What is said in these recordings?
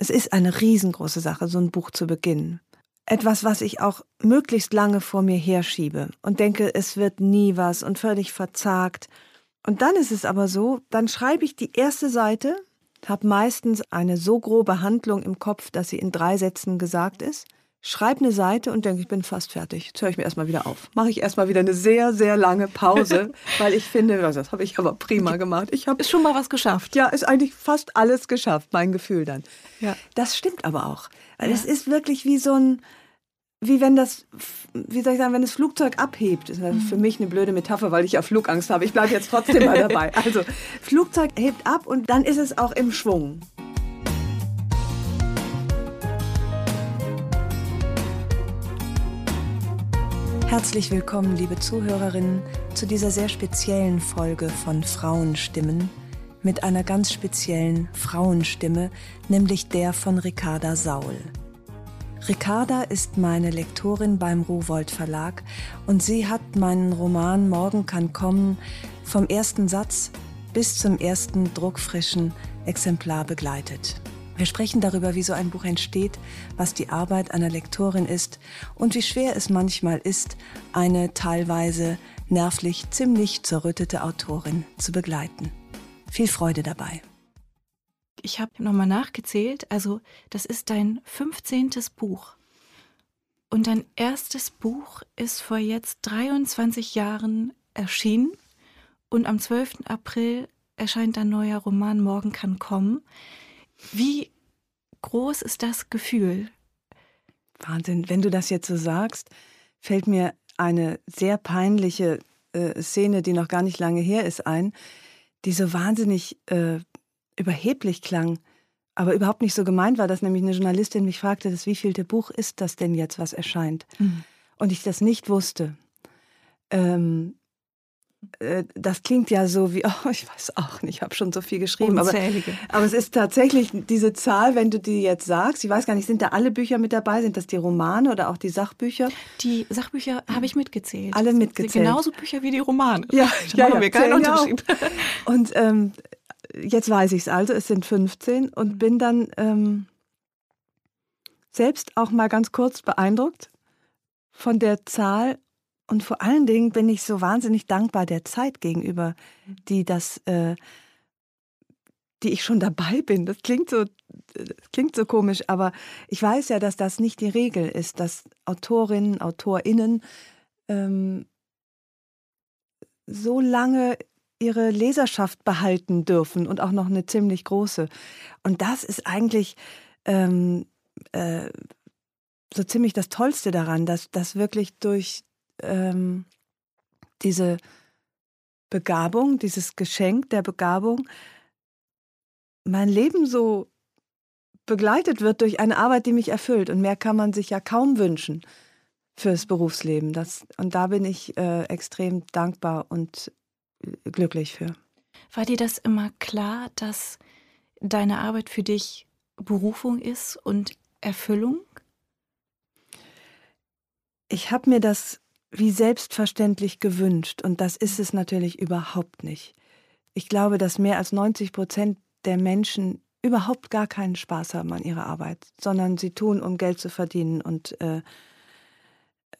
Es ist eine riesengroße Sache, so ein Buch zu beginnen. Etwas, was ich auch möglichst lange vor mir herschiebe und denke, es wird nie was und völlig verzagt. Und dann ist es aber so, dann schreibe ich die erste Seite, habe meistens eine so grobe Handlung im Kopf, dass sie in drei Sätzen gesagt ist schreibe eine Seite und denke, ich bin fast fertig. Jetzt höre ich mir erstmal wieder auf. Mache ich erstmal wieder eine sehr, sehr lange Pause, weil ich finde, also das habe ich aber prima gemacht. Ich habe ist schon mal was geschafft. Ja, ist eigentlich fast alles geschafft, mein Gefühl dann. Ja. Das stimmt aber auch. Weil ja. es ist wirklich wie so ein, wie wenn das, wie soll ich sagen, wenn das Flugzeug abhebt. Das ist mhm. für mich eine blöde Metapher, weil ich ja Flugangst habe. Ich bleibe jetzt trotzdem mal dabei. Also, Flugzeug hebt ab und dann ist es auch im Schwung. Herzlich willkommen, liebe Zuhörerinnen, zu dieser sehr speziellen Folge von Frauenstimmen mit einer ganz speziellen Frauenstimme, nämlich der von Ricarda Saul. Ricarda ist meine Lektorin beim Rowold Verlag und sie hat meinen Roman Morgen kann kommen vom ersten Satz bis zum ersten druckfrischen Exemplar begleitet. Wir sprechen darüber, wie so ein Buch entsteht, was die Arbeit einer Lektorin ist und wie schwer es manchmal ist, eine teilweise nervlich ziemlich zerrüttete Autorin zu begleiten. Viel Freude dabei. Ich habe nochmal nachgezählt, also das ist dein 15. Buch. Und dein erstes Buch ist vor jetzt 23 Jahren erschienen und am 12. April erscheint dein neuer Roman Morgen kann kommen. Wie groß ist das Gefühl? Wahnsinn. Wenn du das jetzt so sagst, fällt mir eine sehr peinliche äh, Szene, die noch gar nicht lange her ist, ein, die so wahnsinnig äh, überheblich klang, aber überhaupt nicht so gemeint war, dass nämlich eine Journalistin mich fragte, das wievielte Buch ist das denn jetzt, was erscheint? Mhm. Und ich das nicht wusste. Ähm, äh, das klingt ja so wie, oh, ich weiß auch nicht, ich habe schon so viel geschrieben. Unzählige. Aber, aber es ist tatsächlich diese Zahl, wenn du die jetzt sagst, ich weiß gar nicht, sind da alle Bücher mit dabei? Sind das die Romane oder auch die Sachbücher? Die Sachbücher habe ich mitgezählt. Alle mitgezählt. Genauso Bücher wie die Romane. Ja, da ja, ja, wir keinen Unterschied. Und ähm, jetzt weiß ich es also, es sind 15 und bin dann ähm, selbst auch mal ganz kurz beeindruckt von der Zahl und vor allen Dingen bin ich so wahnsinnig dankbar der Zeit gegenüber, die das, äh, die ich schon dabei bin. Das klingt so, das klingt so komisch, aber ich weiß ja, dass das nicht die Regel ist, dass Autorinnen, AutorInnen ähm, so lange ihre Leserschaft behalten dürfen und auch noch eine ziemlich große. Und das ist eigentlich ähm, äh, so ziemlich das Tollste daran, dass das wirklich durch ähm, diese Begabung, dieses Geschenk der Begabung, mein Leben so begleitet wird durch eine Arbeit, die mich erfüllt. Und mehr kann man sich ja kaum wünschen fürs Berufsleben. Das, und da bin ich äh, extrem dankbar und äh, glücklich für. War dir das immer klar, dass deine Arbeit für dich Berufung ist und Erfüllung? Ich habe mir das wie selbstverständlich gewünscht. Und das ist es natürlich überhaupt nicht. Ich glaube, dass mehr als 90 Prozent der Menschen überhaupt gar keinen Spaß haben an ihrer Arbeit, sondern sie tun, um Geld zu verdienen und äh,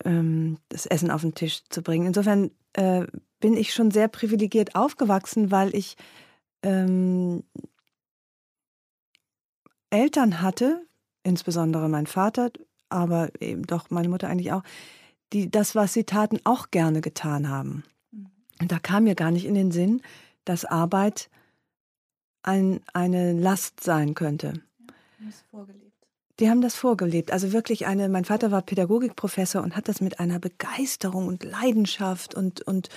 ähm, das Essen auf den Tisch zu bringen. Insofern äh, bin ich schon sehr privilegiert aufgewachsen, weil ich ähm, Eltern hatte, insbesondere mein Vater, aber eben doch meine Mutter eigentlich auch, die das, was sie taten, auch gerne getan haben. Und da kam mir gar nicht in den Sinn, dass Arbeit ein, eine Last sein könnte. Ja. Die haben das vorgelebt. Also wirklich eine, mein Vater war Pädagogikprofessor und hat das mit einer Begeisterung und Leidenschaft und, und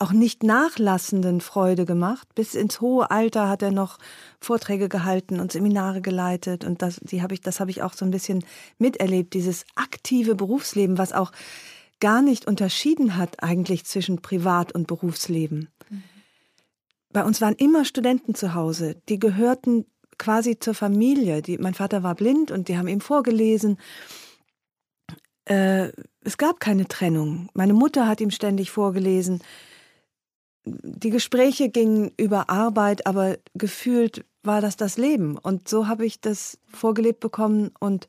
auch nicht nachlassenden Freude gemacht. Bis ins hohe Alter hat er noch Vorträge gehalten und Seminare geleitet. Und das, die hab ich, das habe ich auch so ein bisschen miterlebt, dieses aktive Berufsleben, was auch gar nicht unterschieden hat eigentlich zwischen Privat- und Berufsleben. Mhm. Bei uns waren immer Studenten zu Hause, die gehörten quasi zur Familie. Die, mein Vater war blind und die haben ihm vorgelesen. Äh, es gab keine Trennung. Meine Mutter hat ihm ständig vorgelesen. Die Gespräche gingen über Arbeit, aber gefühlt war das das Leben. Und so habe ich das vorgelebt bekommen und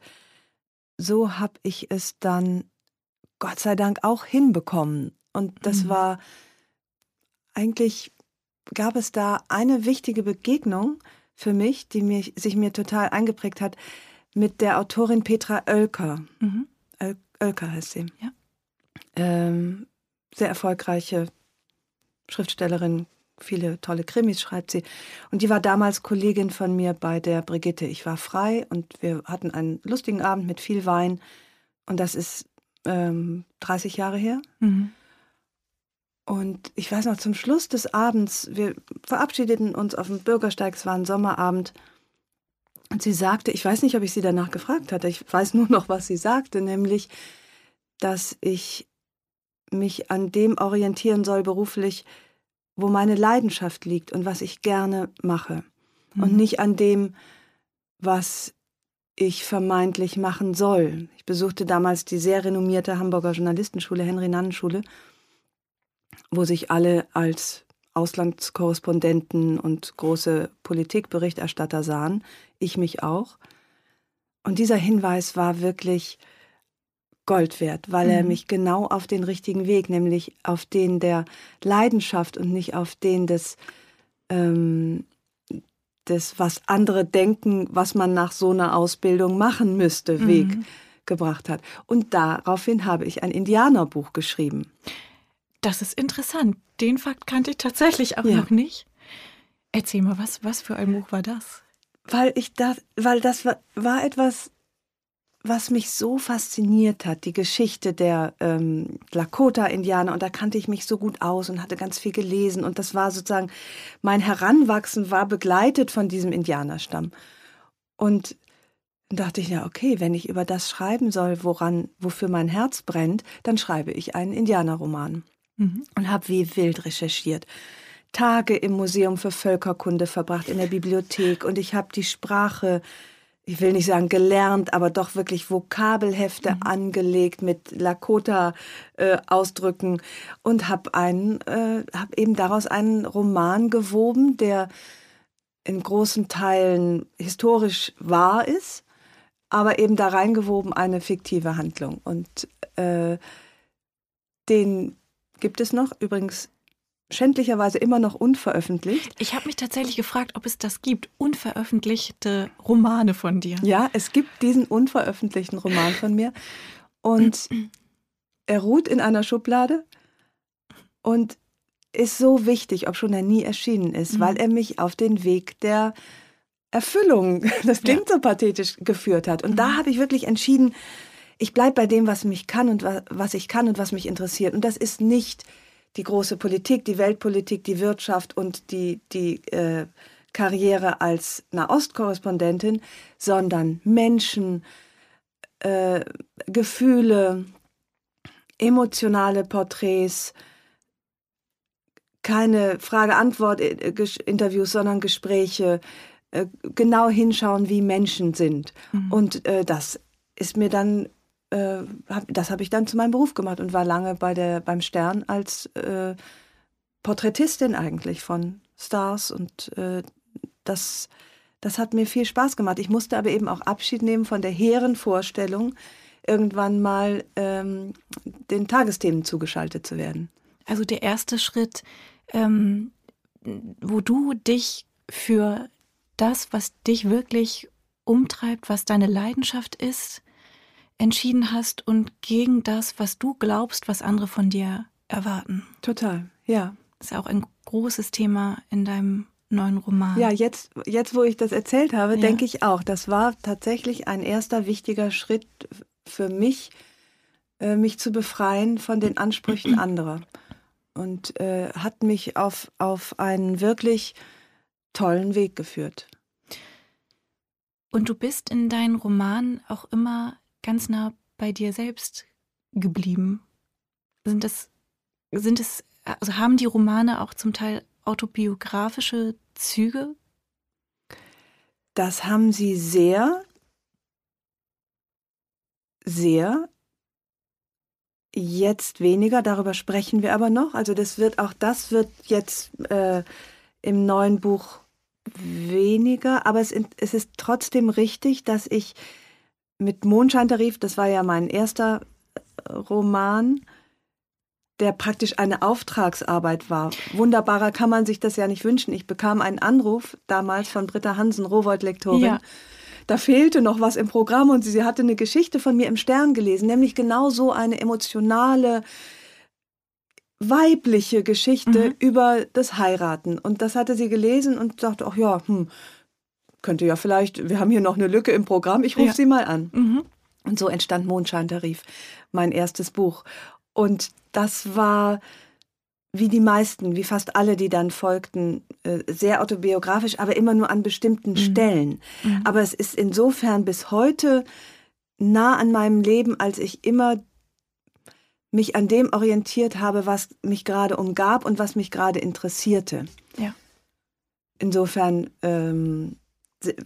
so habe ich es dann Gott sei Dank auch hinbekommen. Und das mhm. war eigentlich, gab es da eine wichtige Begegnung für mich, die mich, sich mir total eingeprägt hat, mit der Autorin Petra Oelker. Mhm. Oelker heißt sie. Ja. Ähm, sehr erfolgreiche Schriftstellerin, viele tolle Krimis schreibt sie. Und die war damals Kollegin von mir bei der Brigitte. Ich war frei und wir hatten einen lustigen Abend mit viel Wein. Und das ist ähm, 30 Jahre her. Mhm. Und ich weiß noch, zum Schluss des Abends, wir verabschiedeten uns auf dem Bürgersteig, es war ein Sommerabend. Und sie sagte, ich weiß nicht, ob ich sie danach gefragt hatte, ich weiß nur noch, was sie sagte, nämlich, dass ich mich an dem orientieren soll beruflich, wo meine Leidenschaft liegt und was ich gerne mache. Mhm. Und nicht an dem, was ich vermeintlich machen soll. Ich besuchte damals die sehr renommierte Hamburger Journalistenschule, Henry-Nannen-Schule, wo sich alle als Auslandskorrespondenten und große Politikberichterstatter sahen, ich mich auch. Und dieser Hinweis war wirklich Gold wert, weil mhm. er mich genau auf den richtigen Weg, nämlich auf den der Leidenschaft und nicht auf den des, ähm, des, was andere denken, was man nach so einer Ausbildung machen müsste, mhm. Weg gebracht hat. Und daraufhin habe ich ein Indianerbuch geschrieben. Das ist interessant. Den Fakt kannte ich tatsächlich auch ja. noch nicht. Erzähl mal, was, was für ein Buch war das? Weil ich das, weil das war, war etwas, was mich so fasziniert hat, die Geschichte der ähm, Lakota-Indianer, und da kannte ich mich so gut aus und hatte ganz viel gelesen. Und das war sozusagen, mein Heranwachsen war begleitet von diesem Indianerstamm. Und dachte ich, ja, okay, wenn ich über das schreiben soll, woran, wofür mein Herz brennt, dann schreibe ich einen Indianerroman. Mhm. Und habe wie wild recherchiert. Tage im Museum für Völkerkunde verbracht, in der Bibliothek. Und ich habe die Sprache ich will nicht sagen gelernt, aber doch wirklich Vokabelhefte mhm. angelegt mit Lakota-Ausdrücken äh, und habe einen, äh, habe eben daraus einen Roman gewoben, der in großen Teilen historisch wahr ist, aber eben da reingewoben eine fiktive Handlung. Und äh, den gibt es noch übrigens schändlicherweise immer noch unveröffentlicht. Ich habe mich tatsächlich gefragt, ob es das gibt, unveröffentlichte Romane von dir. Ja, es gibt diesen unveröffentlichten Roman von mir und er ruht in einer Schublade und ist so wichtig, ob schon er nie erschienen ist, mhm. weil er mich auf den Weg der Erfüllung, das klingt ja. so pathetisch, geführt hat. Und mhm. da habe ich wirklich entschieden, ich bleibe bei dem, was mich kann und was ich kann und was mich interessiert. Und das ist nicht die große Politik, die Weltpolitik, die Wirtschaft und die, die äh, Karriere als Nahostkorrespondentin, sondern Menschen, äh, Gefühle, emotionale Porträts, keine Frage-Antwort-Interviews, sondern Gespräche, äh, genau hinschauen, wie Menschen sind. Mhm. Und äh, das ist mir dann äh, hab, das habe ich dann zu meinem Beruf gemacht und war lange bei der, beim Stern als äh, Porträtistin eigentlich von Stars und äh, das, das hat mir viel Spaß gemacht. Ich musste aber eben auch Abschied nehmen von der hehren Vorstellung, irgendwann mal ähm, den Tagesthemen zugeschaltet zu werden. Also der erste Schritt, ähm, wo du dich für das, was dich wirklich umtreibt, was deine Leidenschaft ist, entschieden hast und gegen das, was du glaubst, was andere von dir erwarten. Total, ja. Das ist ja auch ein großes Thema in deinem neuen Roman. Ja, jetzt, jetzt wo ich das erzählt habe, ja. denke ich auch, das war tatsächlich ein erster wichtiger Schritt für mich, äh, mich zu befreien von den Ansprüchen anderer. Und äh, hat mich auf, auf einen wirklich tollen Weg geführt. Und du bist in deinen Romanen auch immer ganz nah bei dir selbst geblieben? Sind es, sind es, also haben die Romane auch zum Teil autobiografische Züge? Das haben sie sehr, sehr. Jetzt weniger, darüber sprechen wir aber noch. Also das wird auch das wird jetzt äh, im neuen Buch weniger, aber es, es ist trotzdem richtig, dass ich mit Mondscheintarif, das war ja mein erster äh, Roman, der praktisch eine Auftragsarbeit war. Wunderbarer kann man sich das ja nicht wünschen. Ich bekam einen Anruf damals von Britta Hansen, Rowold-Lektorin. Ja. Da fehlte noch was im Programm und sie, sie hatte eine Geschichte von mir im Stern gelesen, nämlich genau so eine emotionale, weibliche Geschichte mhm. über das Heiraten. Und das hatte sie gelesen und sagte, ach ja, hm, könnte ja vielleicht, wir haben hier noch eine Lücke im Programm, ich rufe ja. sie mal an. Mhm. Und so entstand Mondscheintarif, mein erstes Buch. Und das war wie die meisten, wie fast alle, die dann folgten, äh, sehr autobiografisch, aber immer nur an bestimmten mhm. Stellen. Mhm. Aber es ist insofern bis heute nah an meinem Leben, als ich immer mich an dem orientiert habe, was mich gerade umgab und was mich gerade interessierte. Ja. Insofern ähm,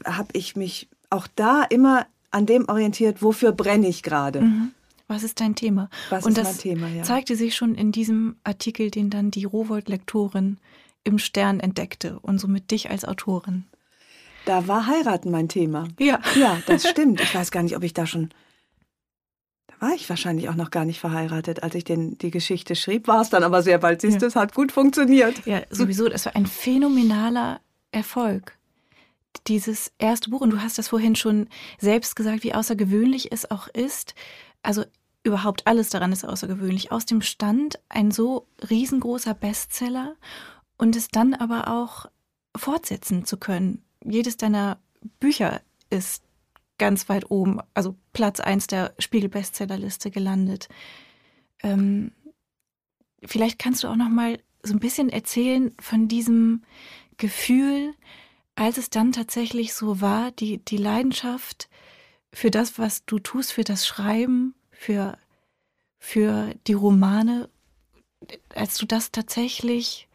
habe ich mich auch da immer an dem orientiert, wofür brenne ich gerade. Mhm. Was ist dein Thema? Was und ist mein Thema, ja. zeigte sich schon in diesem Artikel, den dann die Rowold-Lektorin im Stern entdeckte und somit dich als Autorin. Da war Heiraten mein Thema. Ja. Ja, das stimmt. Ich weiß gar nicht, ob ich da schon war ich wahrscheinlich auch noch gar nicht verheiratet, als ich den, die Geschichte schrieb. War es dann aber sehr bald. Siehst du, ja. es hat gut funktioniert. Ja, sowieso. Das war ein phänomenaler Erfolg. Dieses erste Buch, und du hast das vorhin schon selbst gesagt, wie außergewöhnlich es auch ist. Also überhaupt alles daran ist außergewöhnlich. Aus dem Stand ein so riesengroßer Bestseller und es dann aber auch fortsetzen zu können. Jedes deiner Bücher ist ganz weit oben, also Platz 1 der Spiegel-Bestsellerliste gelandet. Ähm, vielleicht kannst du auch noch mal so ein bisschen erzählen von diesem Gefühl, als es dann tatsächlich so war, die, die Leidenschaft für das, was du tust, für das Schreiben, für, für die Romane, als du das tatsächlich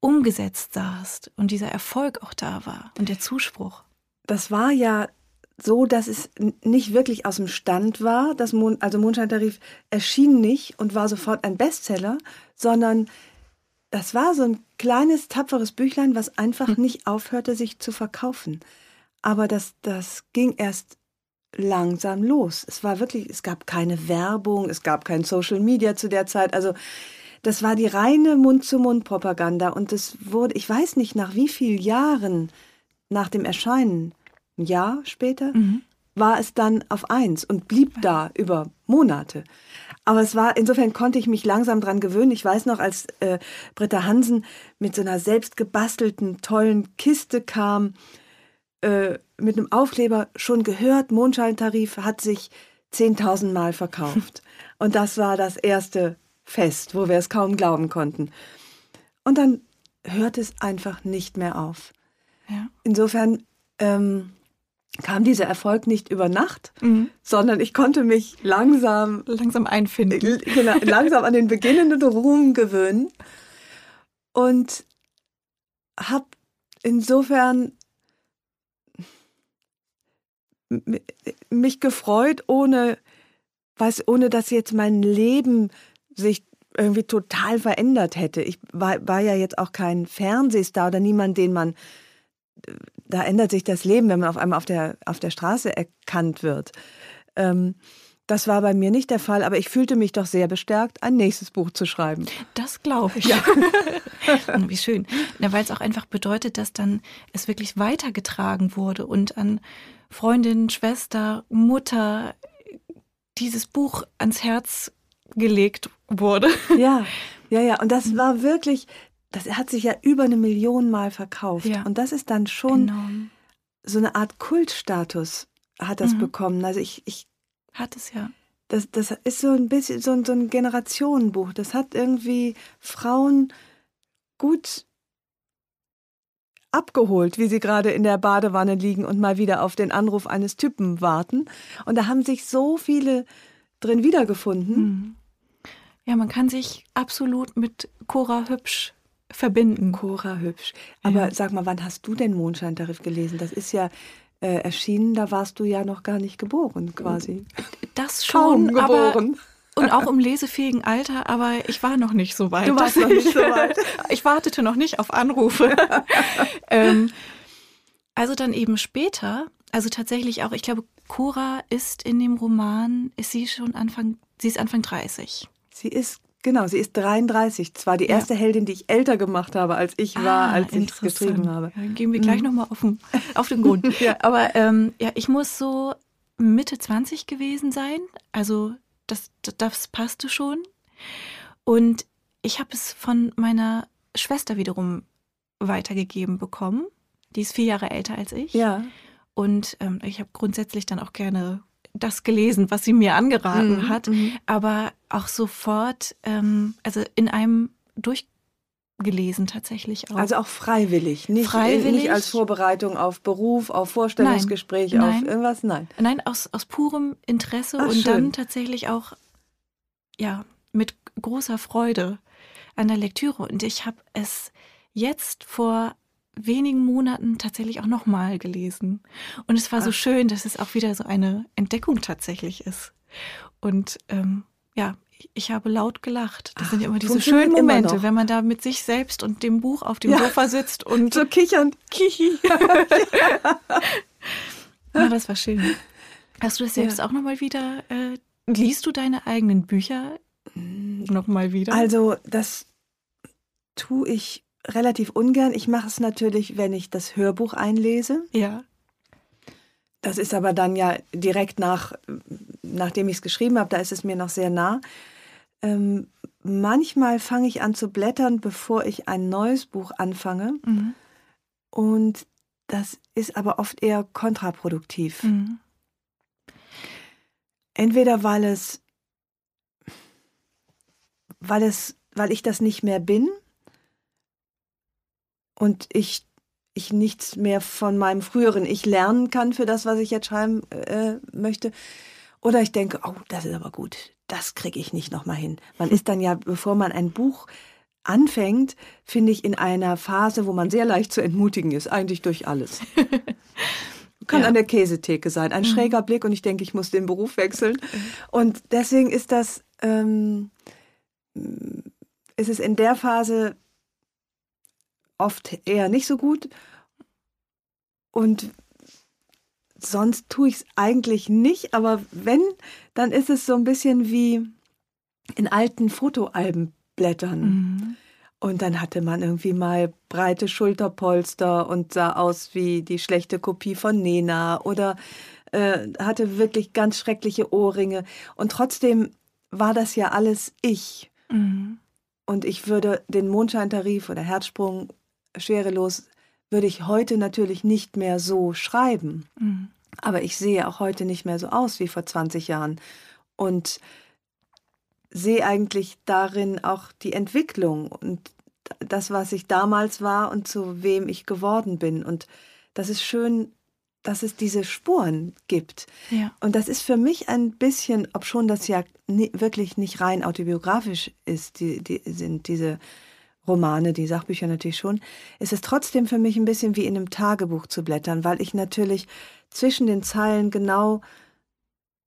umgesetzt sahst und dieser Erfolg auch da war und der Zuspruch. Das war ja so, dass es nicht wirklich aus dem Stand war. Das Mon also Mondscheintarif erschien nicht und war sofort ein Bestseller, sondern das war so ein kleines, tapferes Büchlein, was einfach hm. nicht aufhörte, sich zu verkaufen. Aber das, das ging erst langsam los. Es war wirklich, es gab keine Werbung, es gab kein Social Media zu der Zeit. Also das war die reine Mund-zu-Mund-Propaganda und es wurde, ich weiß nicht nach wie vielen Jahren nach dem Erscheinen, ein Jahr später, mhm. War es dann auf eins und blieb da über Monate. Aber es war, insofern konnte ich mich langsam dran gewöhnen. Ich weiß noch, als äh, Britta Hansen mit so einer selbstgebastelten, tollen Kiste kam, äh, mit einem Aufkleber schon gehört, Mondscheintarif hat sich 10.000 Mal verkauft. Und das war das erste Fest, wo wir es kaum glauben konnten. Und dann hört es einfach nicht mehr auf. Ja. Insofern ähm, kam dieser Erfolg nicht über Nacht, mhm. sondern ich konnte mich langsam langsam einfinden, genau, langsam an den beginnenden Ruhm gewöhnen und habe insofern mich gefreut, ohne weiß, ohne dass jetzt mein Leben sich irgendwie total verändert hätte. Ich war, war ja jetzt auch kein Fernsehstar oder niemand, den man da ändert sich das Leben, wenn man auf einmal auf der, auf der Straße erkannt wird. Ähm, das war bei mir nicht der Fall, aber ich fühlte mich doch sehr bestärkt, ein nächstes Buch zu schreiben. Das glaube ich. Ja. Oh, wie schön. Ja, Weil es auch einfach bedeutet, dass dann es wirklich weitergetragen wurde und an Freundin, Schwester, Mutter dieses Buch ans Herz gelegt wurde. Ja, ja, ja. Und das war wirklich, das hat sich ja über eine Million Mal verkauft. Ja. Und das ist dann schon Enorm. so eine Art Kultstatus hat das mhm. bekommen. Also ich, ich hat es ja. Das, das ist so ein bisschen so, so ein Generationenbuch. Das hat irgendwie Frauen gut abgeholt, wie sie gerade in der Badewanne liegen und mal wieder auf den Anruf eines Typen warten. Und da haben sich so viele drin wiedergefunden. Mhm. Ja, man kann sich absolut mit Cora Hübsch verbinden. Cora hübsch. Aber ja. sag mal, wann hast du den Mondscheintarif gelesen? Das ist ja äh, erschienen, da warst du ja noch gar nicht geboren, quasi. Das schon, Kaum geboren. und auch im lesefähigen Alter, aber ich war noch nicht so weit. Du warst noch nicht so weit. ich wartete noch nicht auf Anrufe. ähm, also dann eben später, also tatsächlich auch, ich glaube, Cora ist in dem Roman, ist sie schon Anfang, sie ist Anfang 30. Sie ist Genau, sie ist 33. Zwar die erste ja. Heldin, die ich älter gemacht habe, als ich war, ah, als ich es geschrieben habe. Ja, dann gehen wir gleich mhm. nochmal auf, den, auf den Grund. ja. Aber ähm, ja, ich muss so Mitte 20 gewesen sein. Also das, das passte schon. Und ich habe es von meiner Schwester wiederum weitergegeben bekommen. Die ist vier Jahre älter als ich. Ja. Und ähm, ich habe grundsätzlich dann auch gerne das gelesen, was sie mir angeraten mhm. hat, mhm. aber auch sofort, ähm, also in einem durchgelesen tatsächlich auch. Also auch freiwillig, nicht, freiwillig. nicht als Vorbereitung auf Beruf, auf Vorstellungsgespräch, nein, auf irgendwas, nein. Nein, aus, aus purem Interesse Ach, und schön. dann tatsächlich auch, ja, mit großer Freude an der Lektüre. Und ich habe es jetzt vor wenigen Monaten tatsächlich auch nochmal gelesen. Und es war Ach. so schön, dass es auch wieder so eine Entdeckung tatsächlich ist. Und ähm, ja, ich habe laut gelacht. Das Ach, sind ja immer diese schönen Momente, wenn man da mit sich selbst und dem Buch auf dem ja. Sofa sitzt und so kichern. Kichi. ja, das war schön. Hast du das selbst ja. auch nochmal wieder? Äh, liest du deine eigenen Bücher nochmal wieder? Also, das tue ich relativ ungern. Ich mache es natürlich, wenn ich das Hörbuch einlese. Ja. Das ist aber dann ja direkt nach, nachdem ich es geschrieben habe, da ist es mir noch sehr nah. Ähm, manchmal fange ich an zu blättern, bevor ich ein neues Buch anfange. Mhm. Und das ist aber oft eher kontraproduktiv. Mhm. Entweder weil es, weil es, weil ich das nicht mehr bin und ich, ich nichts mehr von meinem früheren Ich lernen kann für das, was ich jetzt schreiben äh, möchte. Oder ich denke, oh, das ist aber gut, das kriege ich nicht nochmal hin. Man ist dann ja, bevor man ein Buch anfängt, finde ich, in einer Phase, wo man sehr leicht zu entmutigen ist, eigentlich durch alles. Kann ja. an der Käsetheke sein, ein mhm. schräger Blick und ich denke, ich muss den Beruf wechseln. Und deswegen ist das, ähm, ist es in der Phase oft eher nicht so gut. Und sonst tue ich es eigentlich nicht, aber wenn, dann ist es so ein bisschen wie in alten Fotoalben blättern. Mhm. Und dann hatte man irgendwie mal breite Schulterpolster und sah aus wie die schlechte Kopie von Nena oder äh, hatte wirklich ganz schreckliche Ohrringe. Und trotzdem war das ja alles ich. Mhm. Und ich würde den Mondscheintarif oder Herzsprung schwerelos würde ich heute natürlich nicht mehr so schreiben. Mhm. Aber ich sehe auch heute nicht mehr so aus wie vor 20 Jahren. Und sehe eigentlich darin auch die Entwicklung und das, was ich damals war und zu wem ich geworden bin. Und das ist schön, dass es diese Spuren gibt. Ja. Und das ist für mich ein bisschen, ob schon das ja wirklich nicht rein autobiografisch ist, die, die sind diese Romane, die Sachbücher natürlich schon, ist es trotzdem für mich ein bisschen wie in einem Tagebuch zu blättern, weil ich natürlich zwischen den Zeilen genau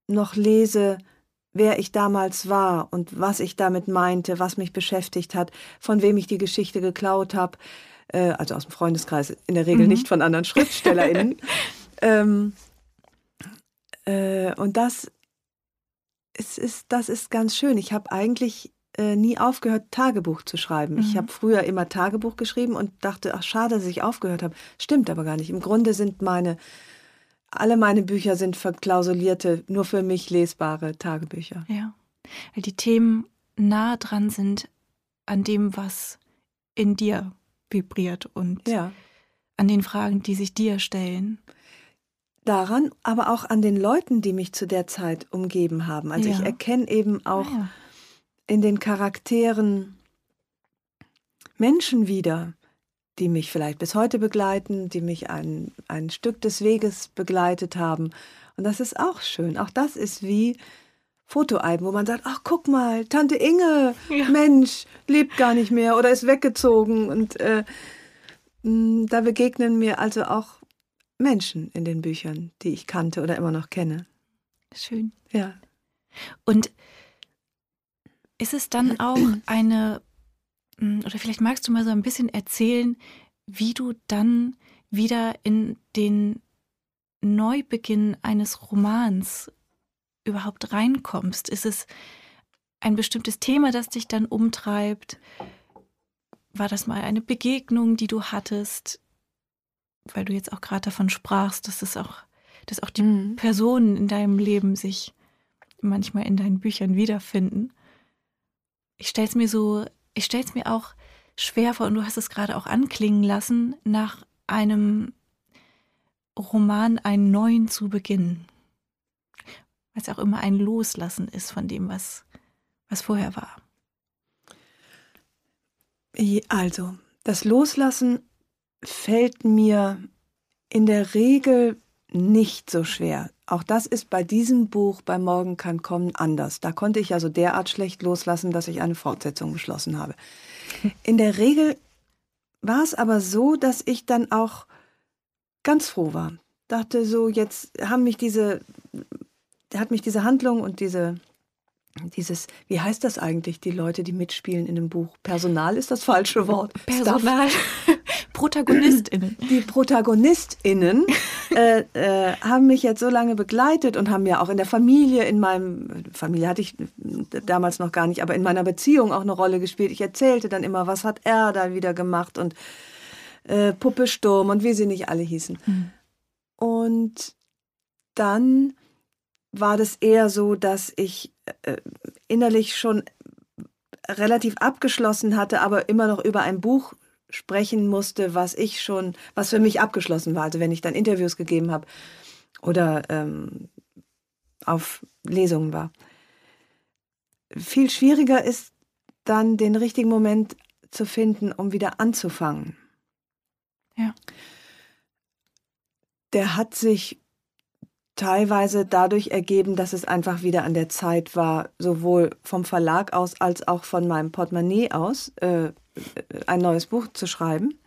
noch lese, wer ich damals war und was ich damit meinte, was mich beschäftigt hat, von wem ich die Geschichte geklaut habe, äh, also aus dem Freundeskreis, in der Regel mhm. nicht von anderen SchriftstellerInnen. ähm, äh, und das ist, ist, das ist ganz schön. Ich habe eigentlich äh, nie aufgehört, Tagebuch zu schreiben. Mhm. Ich habe früher immer Tagebuch geschrieben und dachte, ach schade, dass ich aufgehört habe. Stimmt aber gar nicht. Im Grunde sind meine, alle meine Bücher sind verklausulierte, nur für mich lesbare Tagebücher. Ja, weil die Themen nah dran sind an dem, was in dir vibriert und ja. an den Fragen, die sich dir stellen. Daran, aber auch an den Leuten, die mich zu der Zeit umgeben haben. Also ja. ich erkenne eben auch ah, ja in den Charakteren Menschen wieder, die mich vielleicht bis heute begleiten, die mich ein, ein Stück des Weges begleitet haben. Und das ist auch schön. Auch das ist wie Fotoalben, wo man sagt, ach guck mal, Tante Inge, ja. Mensch, lebt gar nicht mehr oder ist weggezogen. Und äh, da begegnen mir also auch Menschen in den Büchern, die ich kannte oder immer noch kenne. Schön. Ja. Und ist es dann auch eine, hm, oder vielleicht magst du mal so ein bisschen erzählen, wie du dann wieder in den Neubeginn eines Romans überhaupt reinkommst? Ist es ein bestimmtes Thema, das dich dann umtreibt? War das mal eine Begegnung, die du hattest? Weil du jetzt auch gerade davon sprachst, dass es auch, dass auch die mhm. Personen in deinem Leben sich manchmal in deinen Büchern wiederfinden. Ich stell's mir so, ich stell's mir auch schwer vor, und du hast es gerade auch anklingen lassen, nach einem Roman einen neuen zu beginnen. Weil es auch immer ein Loslassen ist von dem, was, was vorher war. Also, das Loslassen fällt mir in der Regel nicht so schwer. Auch das ist bei diesem Buch bei Morgen kann kommen anders. Da konnte ich also derart schlecht loslassen, dass ich eine Fortsetzung beschlossen habe. In der Regel war es aber so, dass ich dann auch ganz froh war. Dachte so, jetzt haben mich diese, hat mich diese Handlung und diese, dieses, wie heißt das eigentlich, die Leute, die mitspielen in dem Buch? Personal ist das falsche Wort. Personal. ProtagonistInnen. Die ProtagonistInnen äh, äh, haben mich jetzt so lange begleitet und haben mir auch in der Familie, in meinem, Familie hatte ich damals noch gar nicht, aber in meiner Beziehung auch eine Rolle gespielt. Ich erzählte dann immer, was hat er da wieder gemacht und äh, Puppe Sturm und wie sie nicht alle hießen. Mhm. Und dann war das eher so, dass ich äh, innerlich schon relativ abgeschlossen hatte, aber immer noch über ein Buch sprechen musste, was ich schon, was für mich abgeschlossen war. Also wenn ich dann Interviews gegeben habe oder ähm, auf Lesungen war. Viel schwieriger ist dann den richtigen Moment zu finden, um wieder anzufangen. Ja. Der hat sich teilweise dadurch ergeben, dass es einfach wieder an der Zeit war, sowohl vom Verlag aus als auch von meinem Portemonnaie aus, äh, ein neues Buch zu schreiben.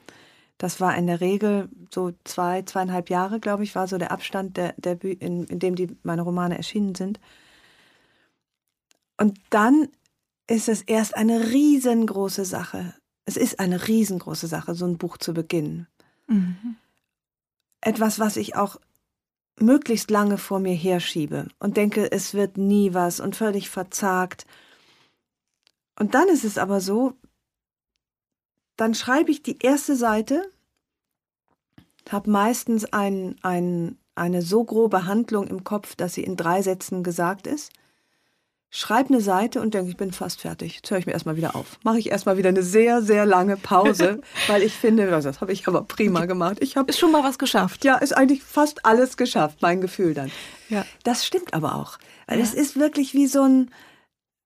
Das war in der Regel so zwei, zweieinhalb Jahre, glaube ich, war so der Abstand, der, der, in, in dem die, meine Romane erschienen sind. Und dann ist es erst eine riesengroße Sache. Es ist eine riesengroße Sache, so ein Buch zu beginnen. Mhm. Etwas, was ich auch möglichst lange vor mir herschiebe und denke, es wird nie was und völlig verzagt. Und dann ist es aber so, dann schreibe ich die erste Seite, habe meistens ein, ein, eine so grobe Handlung im Kopf, dass sie in drei Sätzen gesagt ist, schreibe eine Seite und denke, ich bin fast fertig. Jetzt höre ich mir erstmal wieder auf. Mache ich erstmal wieder eine sehr, sehr lange Pause, weil ich finde, das habe ich aber prima gemacht. Ich habe ist schon mal was geschafft. Ja, ist eigentlich fast alles geschafft, mein Gefühl dann. Ja. Das stimmt aber auch. Ja. es ist wirklich wie so ein,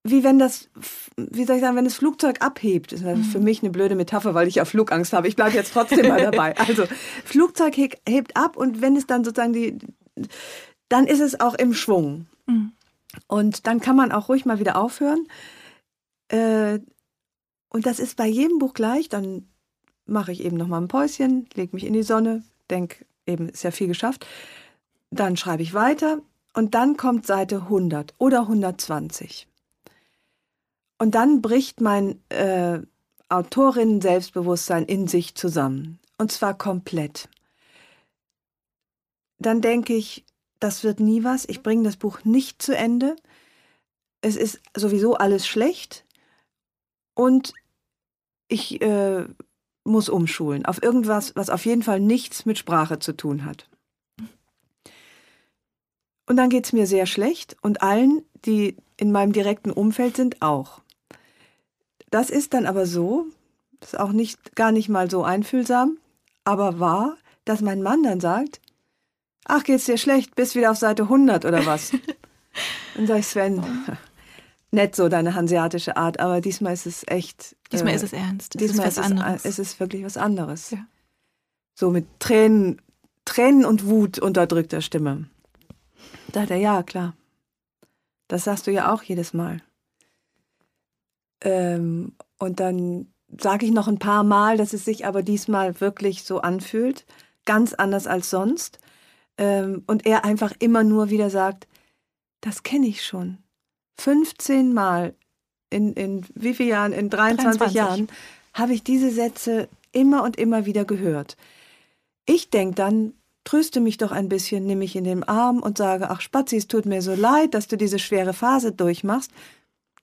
wie wenn das, wie soll ich sagen, wenn das Flugzeug abhebt. Das ist mhm. für mich eine blöde Metapher, weil ich ja Flugangst habe. Ich bleibe jetzt trotzdem mal dabei. Also, Flugzeug hebt ab und wenn es dann sozusagen die, dann ist es auch im Schwung. Mhm. Und dann kann man auch ruhig mal wieder aufhören. Äh, und das ist bei jedem Buch gleich. Dann mache ich eben noch mal ein Päuschen, lege mich in die Sonne, denke eben, ist ja viel geschafft. Dann schreibe ich weiter und dann kommt Seite 100 oder 120. Und dann bricht mein äh, Autorinnen-Selbstbewusstsein in sich zusammen. Und zwar komplett. Dann denke ich, das wird nie was. Ich bringe das Buch nicht zu Ende. Es ist sowieso alles schlecht. Und ich äh, muss umschulen auf irgendwas, was auf jeden Fall nichts mit Sprache zu tun hat. Und dann geht es mir sehr schlecht und allen, die in meinem direkten Umfeld sind, auch. Das ist dann aber so, das ist auch nicht, gar nicht mal so einfühlsam, aber wahr, dass mein Mann dann sagt, ach, geht's dir schlecht, bist wieder auf Seite 100 oder was? dann sag ich, Sven, nett so deine hanseatische Art, aber diesmal ist es echt. Diesmal äh, ist es ernst. Diesmal ist, was ist, anderes. Es, ist wirklich was anderes. Ja. So mit Tränen, Tränen und Wut unterdrückter Stimme. Da hat er, ja, klar. Das sagst du ja auch jedes Mal. Ähm, und dann sage ich noch ein paar Mal, dass es sich aber diesmal wirklich so anfühlt, ganz anders als sonst. Ähm, und er einfach immer nur wieder sagt, das kenne ich schon. 15 Mal in, in wie vielen Jahren, in 23, 23. Jahren, habe ich diese Sätze immer und immer wieder gehört. Ich denke dann, tröste mich doch ein bisschen, nimm mich in den Arm und sage, ach Spazi, es tut mir so leid, dass du diese schwere Phase durchmachst.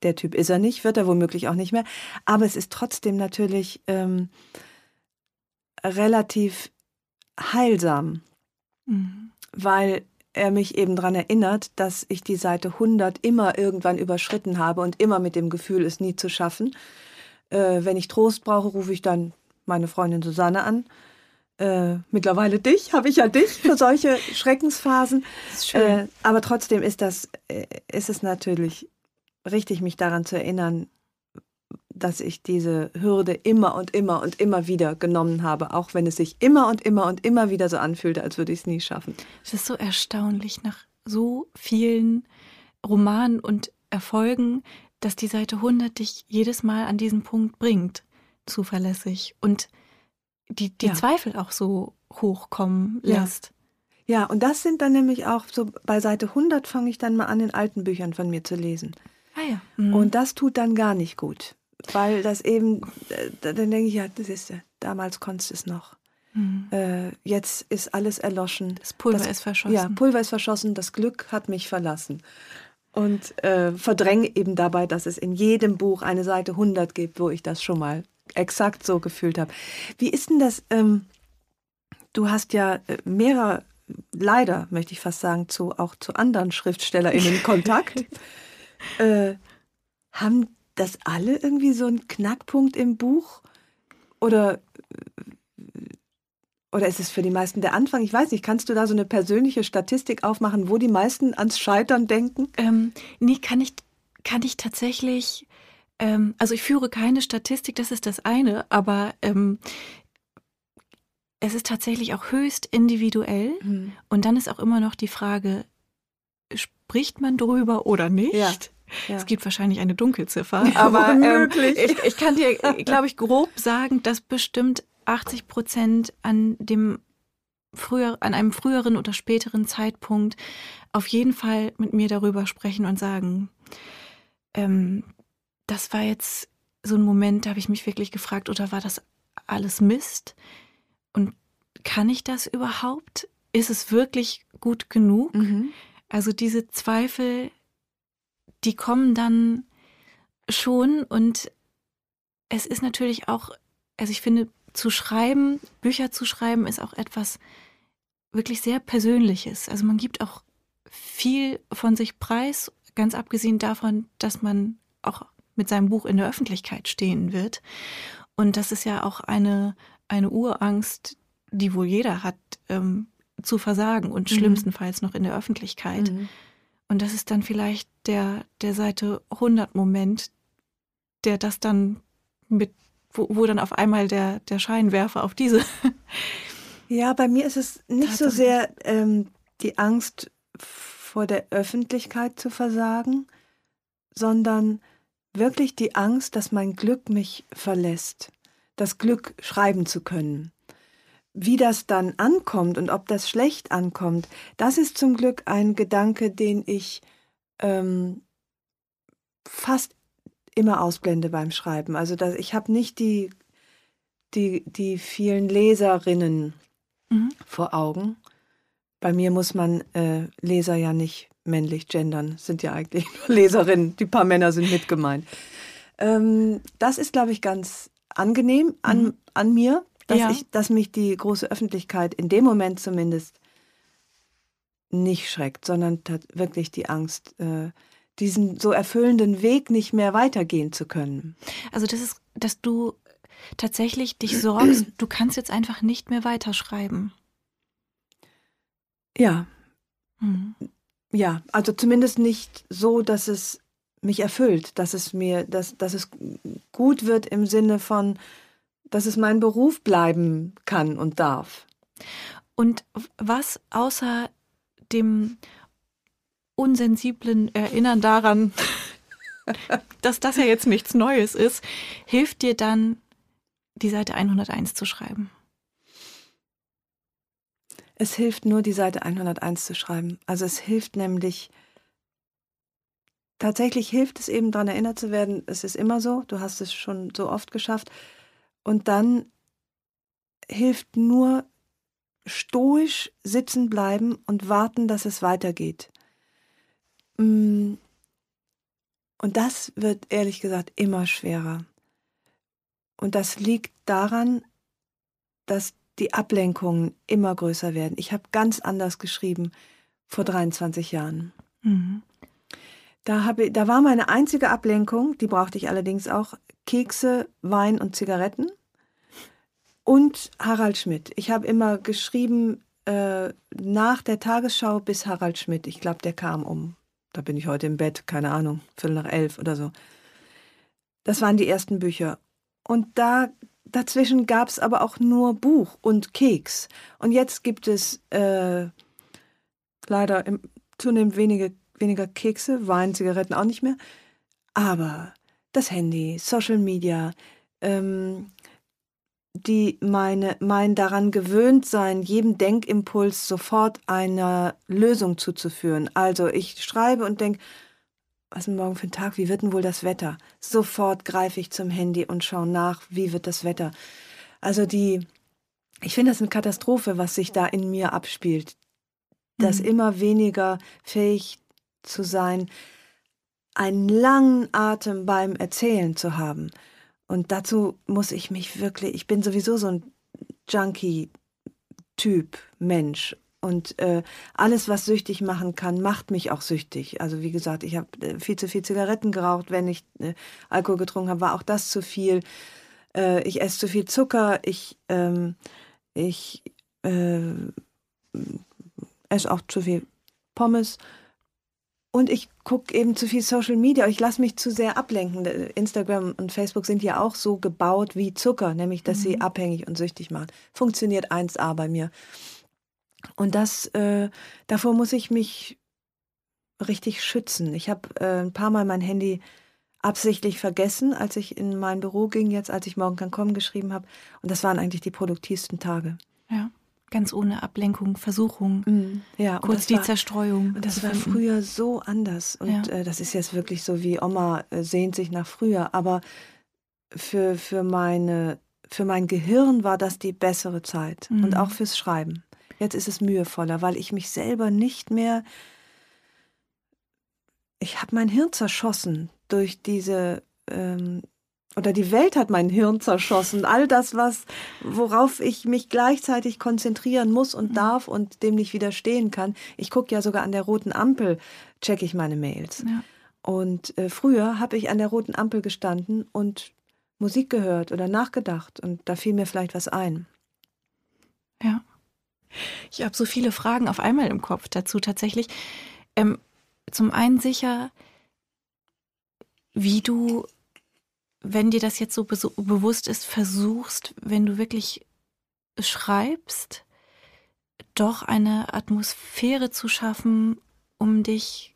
Der Typ ist er nicht, wird er womöglich auch nicht mehr. Aber es ist trotzdem natürlich ähm, relativ heilsam, mhm. weil er mich eben daran erinnert, dass ich die Seite 100 immer irgendwann überschritten habe und immer mit dem Gefühl, es nie zu schaffen. Äh, wenn ich Trost brauche, rufe ich dann meine Freundin Susanne an. Äh, mittlerweile dich, habe ich ja dich für solche Schreckensphasen. Äh, aber trotzdem ist das, äh, ist es natürlich richtig, mich daran zu erinnern, dass ich diese Hürde immer und immer und immer wieder genommen habe, auch wenn es sich immer und immer und immer wieder so anfühlte, als würde ich es nie schaffen. Es ist so erstaunlich, nach so vielen Romanen und Erfolgen, dass die Seite 100 dich jedes Mal an diesen Punkt bringt, zuverlässig und die, die ja. Zweifel auch so hochkommen lässt. Ja. ja, und das sind dann nämlich auch so, bei Seite 100 fange ich dann mal an, in alten Büchern von mir zu lesen. Ah ja. Mhm. Und das tut dann gar nicht gut weil das eben, äh, dann denke ich, ja, das ist damals konntest du es noch. Mhm. Äh, jetzt ist alles erloschen. Das Pulver das, ist verschossen. Ja, Pulver ist verschossen, das Glück hat mich verlassen. Und äh, verdränge eben dabei, dass es in jedem Buch eine Seite 100 gibt, wo ich das schon mal exakt so gefühlt habe. Wie ist denn das? Ähm, du hast ja äh, mehrere, leider möchte ich fast sagen, zu, auch zu anderen SchriftstellerInnen Kontakt. Äh, haben das alle irgendwie so einen Knackpunkt im Buch? Oder, oder ist es für die meisten der Anfang? Ich weiß nicht, kannst du da so eine persönliche Statistik aufmachen, wo die meisten ans Scheitern denken? Ähm, nee, kann ich, kann ich tatsächlich. Ähm, also ich führe keine Statistik, das ist das eine, aber ähm, es ist tatsächlich auch höchst individuell. Mhm. Und dann ist auch immer noch die Frage, spricht man drüber oder nicht? Ja. Ja. Es gibt wahrscheinlich eine Dunkelziffer, aber ähm, ich, ich, kann dir, glaube ich, grob sagen, dass bestimmt 80 Prozent an dem früher, an einem früheren oder späteren Zeitpunkt auf jeden Fall mit mir darüber sprechen und sagen, ähm, das war jetzt so ein Moment, da habe ich mich wirklich gefragt, oder war das alles Mist? Und kann ich das überhaupt? Ist es wirklich gut genug? Mhm. Also diese Zweifel die kommen dann schon und es ist natürlich auch, also ich finde, zu schreiben, Bücher zu schreiben, ist auch etwas wirklich sehr Persönliches. Also man gibt auch viel von sich preis, ganz abgesehen davon, dass man auch mit seinem Buch in der Öffentlichkeit stehen wird. Und das ist ja auch eine, eine Urangst, die wohl jeder hat, ähm, zu versagen und mhm. schlimmstenfalls noch in der Öffentlichkeit. Mhm. Und das ist dann vielleicht der, der Seite 100 Moment, der das dann mit, wo, wo dann auf einmal der, der Scheinwerfer auf diese. Ja, bei mir ist es nicht so sehr ähm, die Angst vor der Öffentlichkeit zu versagen, sondern wirklich die Angst, dass mein Glück mich verlässt, das Glück schreiben zu können. Wie das dann ankommt und ob das schlecht ankommt, das ist zum Glück ein Gedanke, den ich ähm, fast immer ausblende beim Schreiben. Also dass ich habe nicht die, die, die vielen Leserinnen mhm. vor Augen. Bei mir muss man äh, Leser ja nicht männlich gendern, sind ja eigentlich nur Leserinnen. Die paar Männer sind mit gemeint. Ähm, das ist, glaube ich, ganz angenehm an, mhm. an mir, dass, ja. ich, dass mich die große Öffentlichkeit in dem Moment zumindest nicht schreckt, sondern wirklich die Angst, äh, diesen so erfüllenden Weg nicht mehr weitergehen zu können. Also das ist, dass du tatsächlich dich sorgst, du kannst jetzt einfach nicht mehr weiterschreiben. Ja. Mhm. Ja, also zumindest nicht so, dass es mich erfüllt, dass es mir, dass, dass es gut wird im Sinne von, dass es mein Beruf bleiben kann und darf. Und was außer dem unsensiblen Erinnern daran, dass das ja jetzt nichts Neues ist, hilft dir dann, die Seite 101 zu schreiben? Es hilft nur, die Seite 101 zu schreiben. Also es hilft nämlich, tatsächlich hilft es eben, daran erinnert zu werden, es ist immer so, du hast es schon so oft geschafft. Und dann hilft nur stoisch sitzen bleiben und warten, dass es weitergeht. Mm. Und das wird ehrlich gesagt immer schwerer. Und das liegt daran, dass die Ablenkungen immer größer werden. Ich habe ganz anders geschrieben vor 23 Jahren. Mhm. Da, habe, da war meine einzige Ablenkung, die brauchte ich allerdings auch, Kekse, Wein und Zigaretten und Harald Schmidt. Ich habe immer geschrieben äh, nach der Tagesschau bis Harald Schmidt. Ich glaube, der kam um, da bin ich heute im Bett, keine Ahnung, Viertel nach elf oder so. Das waren die ersten Bücher. Und da dazwischen gab es aber auch nur Buch und Keks. Und jetzt gibt es äh, leider im, zunehmend wenige, weniger Kekse, Wein, Zigaretten auch nicht mehr. Aber das Handy, Social Media, ähm, die meine, mein daran gewöhnt sein, jedem Denkimpuls sofort eine Lösung zuzuführen. Also ich schreibe und denke, was ist denn morgen für ein Tag? Wie wird denn wohl das Wetter? Sofort greife ich zum Handy und schaue nach, wie wird das Wetter. Also die, ich finde das eine Katastrophe, was sich da in mir abspielt. Das mhm. immer weniger fähig zu sein, einen langen Atem beim Erzählen zu haben. Und dazu muss ich mich wirklich, ich bin sowieso so ein Junkie-Typ, Mensch. Und äh, alles, was süchtig machen kann, macht mich auch süchtig. Also wie gesagt, ich habe äh, viel zu viel Zigaretten geraucht, wenn ich äh, Alkohol getrunken habe, war auch das zu viel. Äh, ich esse zu viel Zucker, ich, ähm, ich äh, esse auch zu viel Pommes. Und ich gucke eben zu viel Social Media. Ich lasse mich zu sehr ablenken. Instagram und Facebook sind ja auch so gebaut wie Zucker, nämlich dass mhm. sie abhängig und süchtig machen. Funktioniert 1A bei mir. Und das, äh, davor muss ich mich richtig schützen. Ich habe äh, ein paar Mal mein Handy absichtlich vergessen, als ich in mein Büro ging, jetzt als ich morgen kann kommen geschrieben habe. Und das waren eigentlich die produktivsten Tage. Ja ganz ohne Ablenkung, Versuchung, mm, ja, kurz die war, Zerstreuung. Und das war früher so anders. Und ja. äh, das ist jetzt wirklich so wie Oma äh, sehnt sich nach früher. Aber für, für, meine, für mein Gehirn war das die bessere Zeit. Mm. Und auch fürs Schreiben. Jetzt ist es mühevoller, weil ich mich selber nicht mehr. Ich habe mein Hirn zerschossen durch diese ähm, oder die Welt hat mein Hirn zerschossen. All das, was, worauf ich mich gleichzeitig konzentrieren muss und darf und dem nicht widerstehen kann. Ich gucke ja sogar an der roten Ampel, checke ich meine Mails. Ja. Und äh, früher habe ich an der roten Ampel gestanden und Musik gehört oder nachgedacht und da fiel mir vielleicht was ein. Ja. Ich habe so viele Fragen auf einmal im Kopf dazu tatsächlich. Ähm, zum einen sicher, wie du wenn dir das jetzt so be bewusst ist, versuchst, wenn du wirklich schreibst, doch eine Atmosphäre zu schaffen, um dich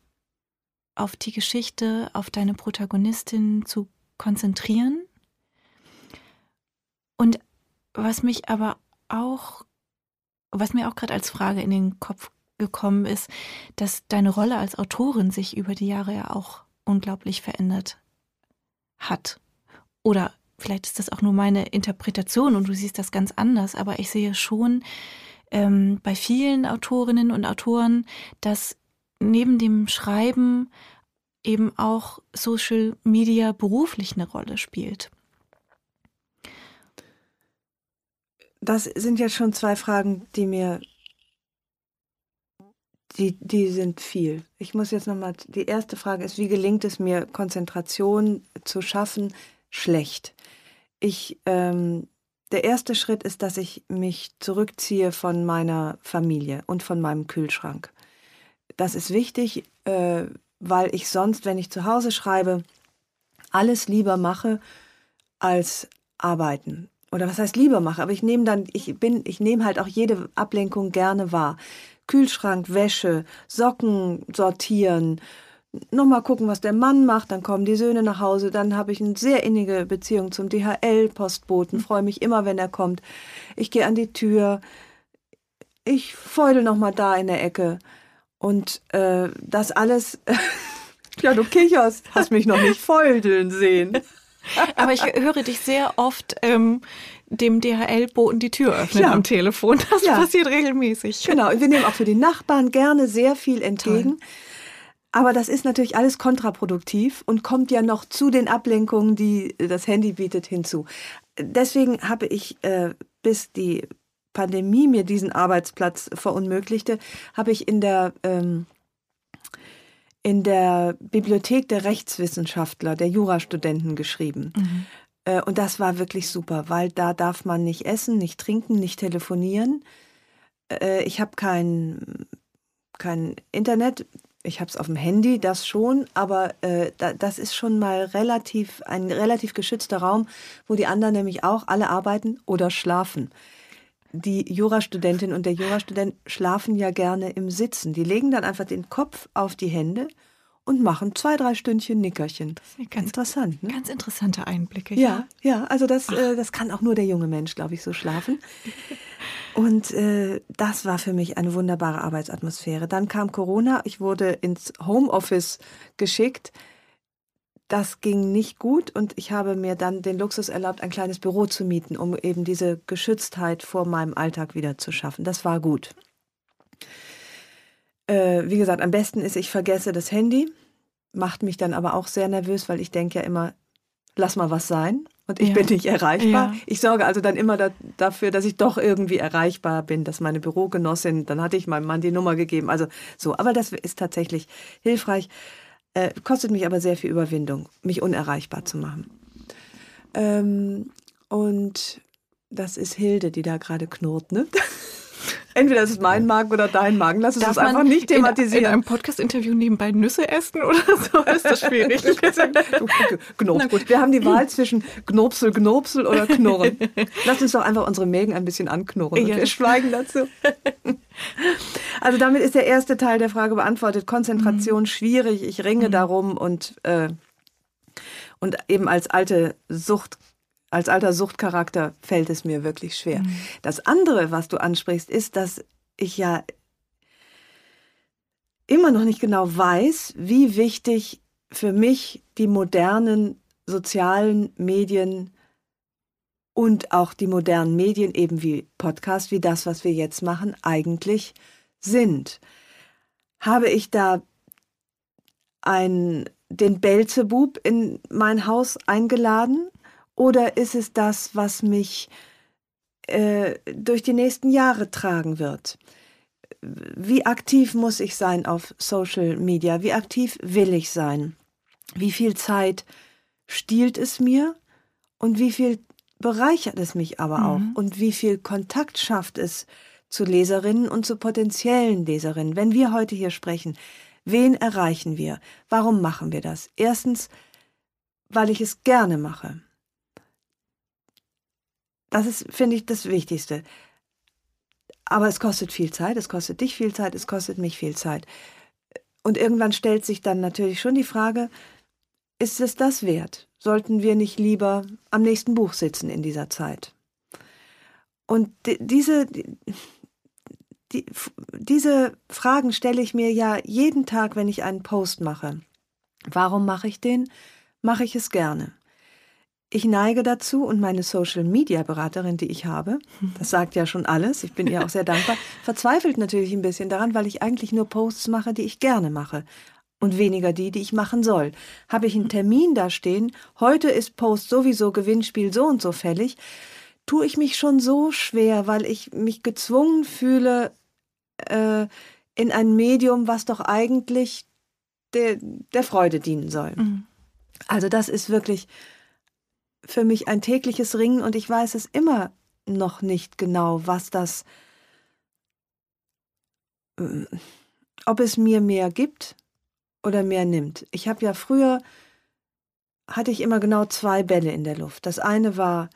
auf die Geschichte, auf deine Protagonistin zu konzentrieren. Und was mich aber auch, was mir auch gerade als Frage in den Kopf gekommen ist, dass deine Rolle als Autorin sich über die Jahre ja auch unglaublich verändert hat. Oder vielleicht ist das auch nur meine Interpretation und du siehst das ganz anders, aber ich sehe schon ähm, bei vielen Autorinnen und Autoren, dass neben dem Schreiben eben auch Social Media beruflich eine Rolle spielt. Das sind jetzt schon zwei Fragen, die mir, die, die sind viel. Ich muss jetzt nochmal, die erste Frage ist, wie gelingt es mir, Konzentration zu schaffen schlecht. Ich, ähm, der erste Schritt ist, dass ich mich zurückziehe von meiner Familie und von meinem Kühlschrank. Das ist wichtig, äh, weil ich sonst, wenn ich zu Hause schreibe, alles lieber mache als arbeiten. Oder was heißt lieber mache? Aber ich nehme dann, ich bin, ich nehme halt auch jede Ablenkung gerne wahr. Kühlschrank, Wäsche, Socken sortieren, nochmal gucken, was der Mann macht, dann kommen die Söhne nach Hause, dann habe ich eine sehr innige Beziehung zum DHL-Postboten, freue mich immer, wenn er kommt. Ich gehe an die Tür, ich feudel nochmal da in der Ecke und äh, das alles Ja, du kicherst, hast mich noch nicht feudeln sehen. Aber ich höre dich sehr oft ähm, dem DHL-Boten die Tür öffnen ja. am Telefon. Das ja. passiert regelmäßig. Genau, und wir nehmen auch für die Nachbarn gerne sehr viel entgegen. Toll. Aber das ist natürlich alles kontraproduktiv und kommt ja noch zu den Ablenkungen, die das Handy bietet, hinzu. Deswegen habe ich, äh, bis die Pandemie mir diesen Arbeitsplatz verunmöglichte, habe ich in der ähm, in der Bibliothek der Rechtswissenschaftler, der Jurastudenten geschrieben. Mhm. Äh, und das war wirklich super, weil da darf man nicht essen, nicht trinken, nicht telefonieren. Äh, ich habe kein, kein Internet. Ich habe es auf dem Handy, das schon, aber äh, da, das ist schon mal relativ ein relativ geschützter Raum, wo die anderen nämlich auch alle arbeiten oder schlafen die Jurastudentin und der Jurastudent schlafen ja gerne im Sitzen. Die legen dann einfach den Kopf auf die Hände und machen zwei, drei Stündchen Nickerchen. Das ist ganz interessant. Ne? Ganz interessante Einblicke. Ja, ja, ja also das, äh, das kann auch nur der junge Mensch, glaube ich, so schlafen. Und äh, das war für mich eine wunderbare Arbeitsatmosphäre. Dann kam Corona, ich wurde ins Homeoffice geschickt das ging nicht gut und ich habe mir dann den Luxus erlaubt, ein kleines Büro zu mieten, um eben diese Geschütztheit vor meinem Alltag wieder zu schaffen. Das war gut. Äh, wie gesagt, am besten ist, ich vergesse das Handy, macht mich dann aber auch sehr nervös, weil ich denke ja immer, lass mal was sein und ich ja. bin nicht erreichbar. Ja. Ich sorge also dann immer da, dafür, dass ich doch irgendwie erreichbar bin, dass meine Bürogenossin, dann hatte ich meinem Mann die Nummer gegeben, also so. Aber das ist tatsächlich hilfreich. Äh, kostet mich aber sehr viel Überwindung, mich unerreichbar zu machen. Ähm, und das ist Hilde, die da gerade knurrt, ne? Entweder ist es mein Magen oder dein Magen. Lass uns das einfach nicht thematisieren. In, in einem Podcast-Interview nebenbei Nüsse essen oder so ist das schwierig. Na gut, wir haben die Wahl zwischen Gnopsel, Gnopsel oder Knurren. Lass uns doch einfach unsere Mägen ein bisschen anknurren. Ja. Wir schweigen dazu. Also damit ist der erste Teil der Frage beantwortet. Konzentration mhm. schwierig. Ich ringe mhm. darum und, äh, und eben als alte Sucht als alter Suchtcharakter fällt es mir wirklich schwer. Mhm. Das andere, was du ansprichst, ist, dass ich ja immer noch nicht genau weiß, wie wichtig für mich die modernen sozialen Medien und auch die modernen Medien, eben wie Podcast, wie das, was wir jetzt machen, eigentlich sind. Habe ich da ein, den Belzebub in mein Haus eingeladen oder ist es das, was mich äh, durch die nächsten Jahre tragen wird? Wie aktiv muss ich sein auf Social Media? Wie aktiv will ich sein? Wie viel Zeit stiehlt es mir? Und wie viel bereichert es mich aber auch? Mhm. Und wie viel Kontakt schafft es zu Leserinnen und zu potenziellen Leserinnen? Wenn wir heute hier sprechen, wen erreichen wir? Warum machen wir das? Erstens, weil ich es gerne mache. Das ist, finde ich, das Wichtigste. Aber es kostet viel Zeit, es kostet dich viel Zeit, es kostet mich viel Zeit. Und irgendwann stellt sich dann natürlich schon die Frage, ist es das wert? Sollten wir nicht lieber am nächsten Buch sitzen in dieser Zeit? Und diese, die, diese Fragen stelle ich mir ja jeden Tag, wenn ich einen Post mache. Warum mache ich den? Mache ich es gerne. Ich neige dazu und meine Social-Media-Beraterin, die ich habe, das sagt ja schon alles, ich bin ihr auch sehr dankbar, verzweifelt natürlich ein bisschen daran, weil ich eigentlich nur Posts mache, die ich gerne mache und weniger die, die ich machen soll. Habe ich einen Termin da stehen, heute ist Post sowieso Gewinnspiel so und so fällig, tue ich mich schon so schwer, weil ich mich gezwungen fühle, äh, in ein Medium, was doch eigentlich der, der Freude dienen soll. Mhm. Also das ist wirklich für mich ein tägliches Ringen und ich weiß es immer noch nicht genau, was das, äh, ob es mir mehr gibt oder mehr nimmt. Ich habe ja früher, hatte ich immer genau zwei Bälle in der Luft. Das eine war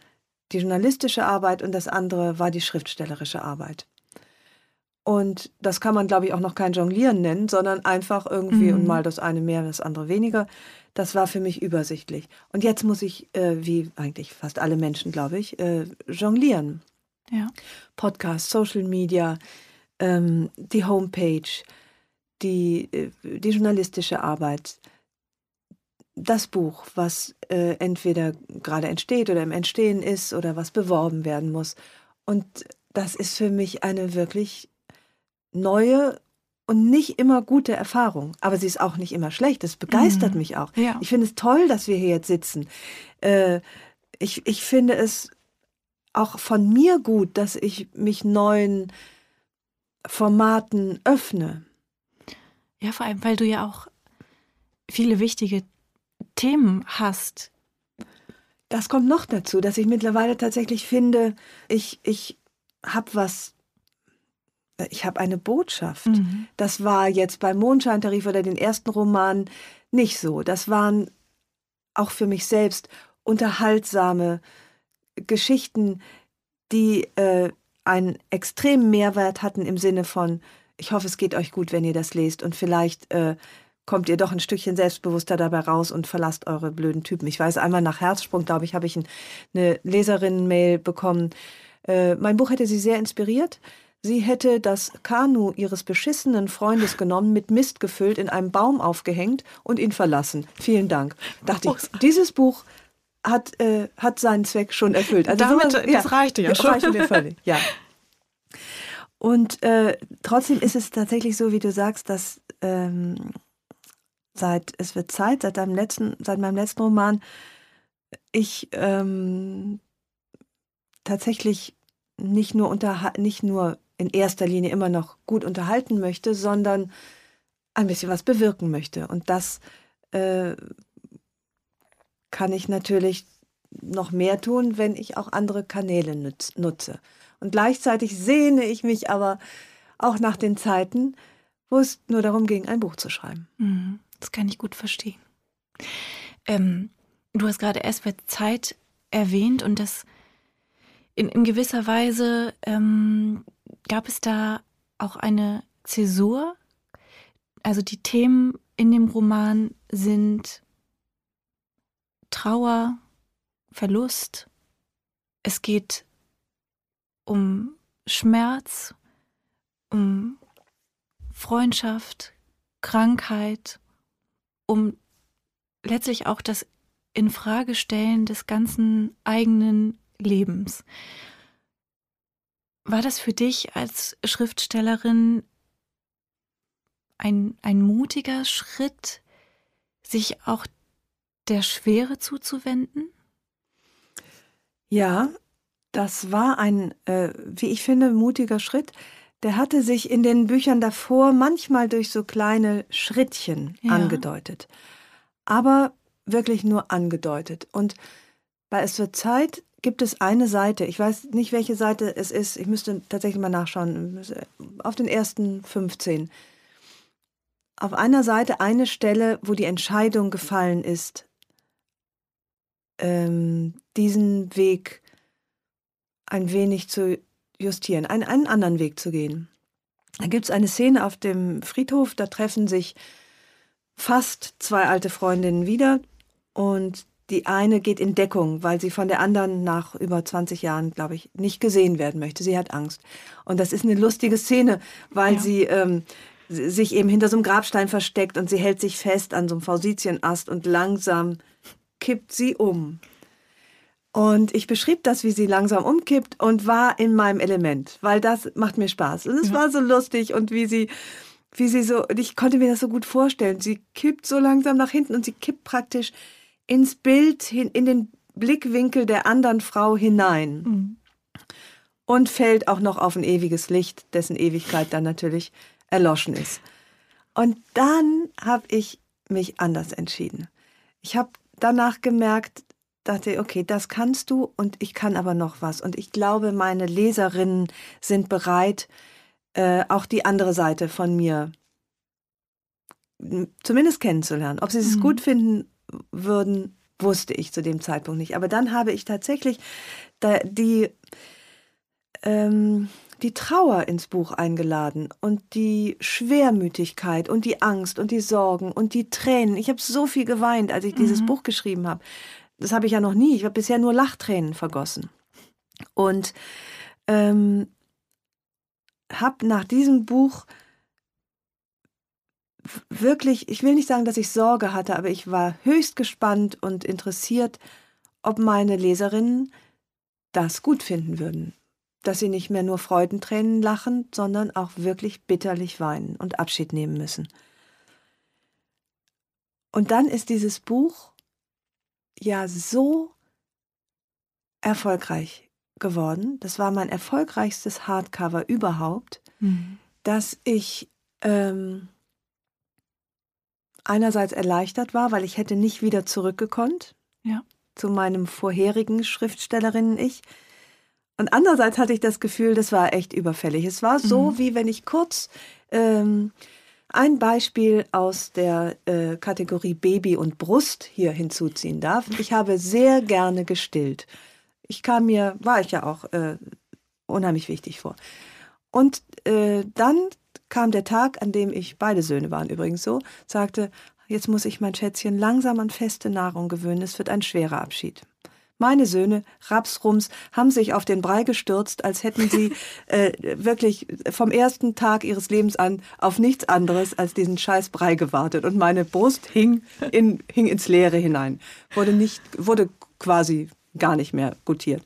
die journalistische Arbeit und das andere war die schriftstellerische Arbeit. Und das kann man, glaube ich, auch noch kein Jonglieren nennen, sondern einfach irgendwie mhm. und mal das eine mehr, das andere weniger. Das war für mich übersichtlich. Und jetzt muss ich, äh, wie eigentlich fast alle Menschen, glaube ich, äh, jonglieren. Ja. Podcast, Social Media, ähm, die Homepage, die, äh, die journalistische Arbeit, das Buch, was äh, entweder gerade entsteht oder im Entstehen ist oder was beworben werden muss. Und das ist für mich eine wirklich neue und nicht immer gute Erfahrung. Aber sie ist auch nicht immer schlecht. Das begeistert mhm. mich auch. Ja. Ich finde es toll, dass wir hier jetzt sitzen. Äh, ich, ich finde es auch von mir gut, dass ich mich neuen Formaten öffne. Ja, vor allem, weil du ja auch viele wichtige Themen hast. Das kommt noch dazu, dass ich mittlerweile tatsächlich finde, ich, ich habe was, ich habe eine Botschaft. Mhm. Das war jetzt beim Mondscheintarif oder den ersten Roman nicht so. Das waren auch für mich selbst unterhaltsame Geschichten, die äh, einen extremen Mehrwert hatten im Sinne von, ich hoffe, es geht euch gut, wenn ihr das lest und vielleicht äh, kommt ihr doch ein Stückchen selbstbewusster dabei raus und verlasst eure blöden Typen. Ich weiß, einmal nach Herzsprung, glaube ich, habe ich ein, eine Leserinnen-Mail bekommen. Äh, mein Buch hätte sie sehr inspiriert. Sie hätte das Kanu ihres beschissenen Freundes genommen, mit Mist gefüllt, in einem Baum aufgehängt und ihn verlassen. Vielen Dank. Dachte ich, dieses Buch hat, äh, hat seinen Zweck schon erfüllt. Also Damit, sowas, ja, das reichte ja schon. Das reichte mir völlig, ja. Und äh, trotzdem ist es tatsächlich so, wie du sagst, dass ähm, seit es wird Zeit, seit deinem letzten, seit meinem letzten Roman, ich ähm, tatsächlich nicht nur unter, nicht nur in erster Linie immer noch gut unterhalten möchte, sondern ein bisschen was bewirken möchte. Und das äh, kann ich natürlich noch mehr tun, wenn ich auch andere Kanäle nutze. Und gleichzeitig sehne ich mich aber auch nach den Zeiten, wo es nur darum ging, ein Buch zu schreiben. Mhm, das kann ich gut verstehen. Ähm, du hast gerade erst bei Zeit erwähnt und das in, in gewisser Weise ähm, gab es da auch eine Zäsur. Also die Themen in dem Roman sind Trauer, Verlust. Es geht um Schmerz, um Freundschaft, Krankheit, um letztlich auch das Infragestellen des ganzen eigenen Lebens. War das für dich als Schriftstellerin ein, ein mutiger Schritt, sich auch der Schwere zuzuwenden? Ja, das war ein, äh, wie ich finde, mutiger Schritt. Der hatte sich in den Büchern davor manchmal durch so kleine Schrittchen ja. angedeutet. Aber wirklich nur angedeutet. Und bei Es wird Zeit gibt es eine Seite, ich weiß nicht, welche Seite es ist, ich müsste tatsächlich mal nachschauen, auf den ersten 15. Auf einer Seite eine Stelle, wo die Entscheidung gefallen ist, ähm, diesen Weg ein wenig zu justieren, einen, einen anderen Weg zu gehen. Da gibt es eine Szene auf dem Friedhof, da treffen sich fast zwei alte Freundinnen wieder. Und die eine geht in Deckung, weil sie von der anderen nach über 20 Jahren, glaube ich, nicht gesehen werden möchte. Sie hat Angst. Und das ist eine lustige Szene, weil ja. sie ähm, sich eben hinter so einem Grabstein versteckt und sie hält sich fest an so einem Fausitienast und langsam kippt sie um. Und ich beschrieb das, wie sie langsam umkippt und war in meinem Element, weil das macht mir Spaß. Und es ja. war so lustig und wie sie, wie sie so, ich konnte mir das so gut vorstellen. Sie kippt so langsam nach hinten und sie kippt praktisch ins Bild, in den Blickwinkel der anderen Frau hinein. Mhm. Und fällt auch noch auf ein ewiges Licht, dessen Ewigkeit dann natürlich erloschen ist. Und dann habe ich mich anders entschieden. Ich habe danach gemerkt, dachte, okay, das kannst du und ich kann aber noch was. Und ich glaube, meine Leserinnen sind bereit, äh, auch die andere Seite von mir zumindest kennenzulernen. Ob sie es mhm. gut finden würden, wusste ich zu dem Zeitpunkt nicht. Aber dann habe ich tatsächlich die, ähm, die Trauer ins Buch eingeladen und die Schwermütigkeit und die Angst und die Sorgen und die Tränen. Ich habe so viel geweint, als ich mhm. dieses Buch geschrieben habe. Das habe ich ja noch nie. Ich habe bisher nur Lachtränen vergossen. Und ähm, habe nach diesem Buch wirklich, ich will nicht sagen, dass ich Sorge hatte, aber ich war höchst gespannt und interessiert, ob meine Leserinnen das gut finden würden. Dass sie nicht mehr nur Freudentränen lachen, sondern auch wirklich bitterlich weinen und Abschied nehmen müssen. Und dann ist dieses Buch ja so erfolgreich geworden. Das war mein erfolgreichstes Hardcover überhaupt, mhm. dass ich ähm, einerseits erleichtert war, weil ich hätte nicht wieder zurückgekonnt ja. zu meinem vorherigen Schriftstellerinnen-Ich. Und andererseits hatte ich das Gefühl, das war echt überfällig. Es war so, mhm. wie wenn ich kurz ähm, ein Beispiel aus der äh, Kategorie Baby und Brust hier hinzuziehen darf. Ich habe sehr gerne gestillt. Ich kam mir, war ich ja auch äh, unheimlich wichtig vor. Und äh, dann kam der Tag, an dem ich, beide Söhne waren übrigens so, sagte, jetzt muss ich mein Schätzchen langsam an feste Nahrung gewöhnen, es wird ein schwerer Abschied. Meine Söhne, Rapsrums, haben sich auf den Brei gestürzt, als hätten sie äh, wirklich vom ersten Tag ihres Lebens an auf nichts anderes als diesen scheiß Brei gewartet. Und meine Brust hing, in, hing ins Leere hinein, wurde, nicht, wurde quasi gar nicht mehr gutiert.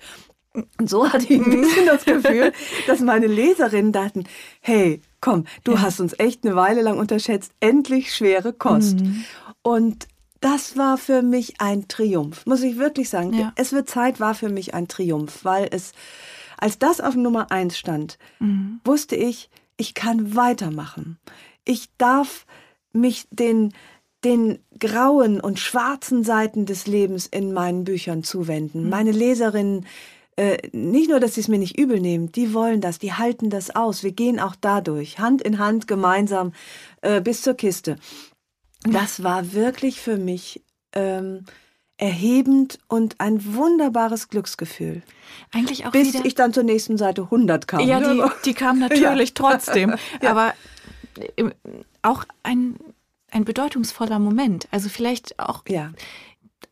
Und so hatte ich ein bisschen das Gefühl, dass meine Leserinnen dachten, hey, komm, du ja. hast uns echt eine Weile lang unterschätzt, endlich schwere Kost. Mhm. Und das war für mich ein Triumph, muss ich wirklich sagen. Ja. Es wird Zeit war für mich ein Triumph, weil es, als das auf Nummer eins stand, mhm. wusste ich, ich kann weitermachen. Ich darf mich den, den grauen und schwarzen Seiten des Lebens in meinen Büchern zuwenden. Mhm. Meine Leserinnen äh, nicht nur, dass sie es mir nicht übel nehmen, die wollen das, die halten das aus. Wir gehen auch dadurch, Hand in Hand, gemeinsam äh, bis zur Kiste. Das war wirklich für mich ähm, erhebend und ein wunderbares Glücksgefühl. Eigentlich auch Bis wieder ich dann zur nächsten Seite 100 kam. Ja, die, die kam natürlich ja. trotzdem. ja. Aber auch ein, ein bedeutungsvoller Moment. Also vielleicht auch ja.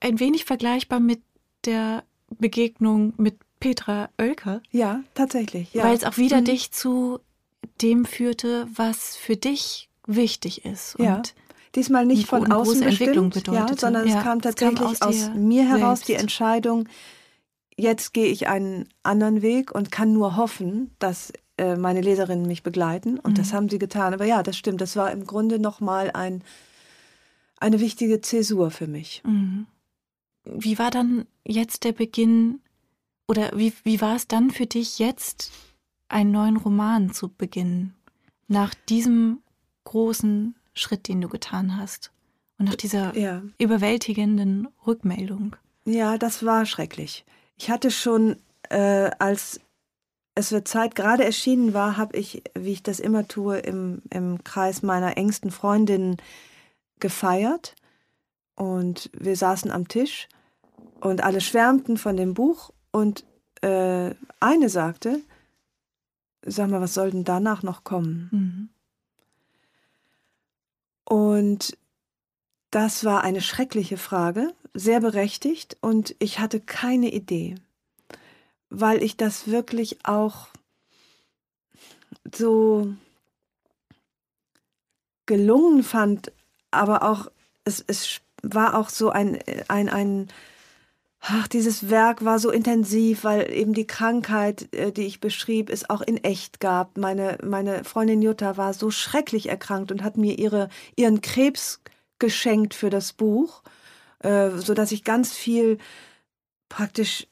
ein wenig vergleichbar mit der Begegnung mit Petra Oelker. Ja, tatsächlich. Ja. Weil es auch wieder mhm. dich zu dem führte, was für dich wichtig ist. Und ja. Diesmal nicht von außen bestimmt, ja, sondern ja, es kam tatsächlich es kam aus, aus mir heraus selbst. die Entscheidung, jetzt gehe ich einen anderen Weg und kann nur hoffen, dass äh, meine Leserinnen mich begleiten. Und mhm. das haben sie getan. Aber ja, das stimmt. Das war im Grunde nochmal ein, eine wichtige Zäsur für mich. Mhm. Wie war dann jetzt der Beginn oder wie, wie war es dann für dich jetzt, einen neuen Roman zu beginnen? Nach diesem großen Schritt, den du getan hast und nach dieser ja. überwältigenden Rückmeldung. Ja, das war schrecklich. Ich hatte schon, äh, als es wird Zeit gerade erschienen war, habe ich, wie ich das immer tue, im, im Kreis meiner engsten Freundinnen gefeiert. Und wir saßen am Tisch und alle schwärmten von dem Buch und äh, eine sagte, sag mal, was soll denn danach noch kommen? Mhm. Und das war eine schreckliche Frage, sehr berechtigt und ich hatte keine Idee, weil ich das wirklich auch so gelungen fand, aber auch es, es war auch so ein, ein, ein Ach, dieses Werk war so intensiv, weil eben die Krankheit, äh, die ich beschrieb, es auch in echt gab. Meine, meine Freundin Jutta war so schrecklich erkrankt und hat mir ihre, ihren Krebs geschenkt für das Buch, äh, so dass ich ganz viel praktisch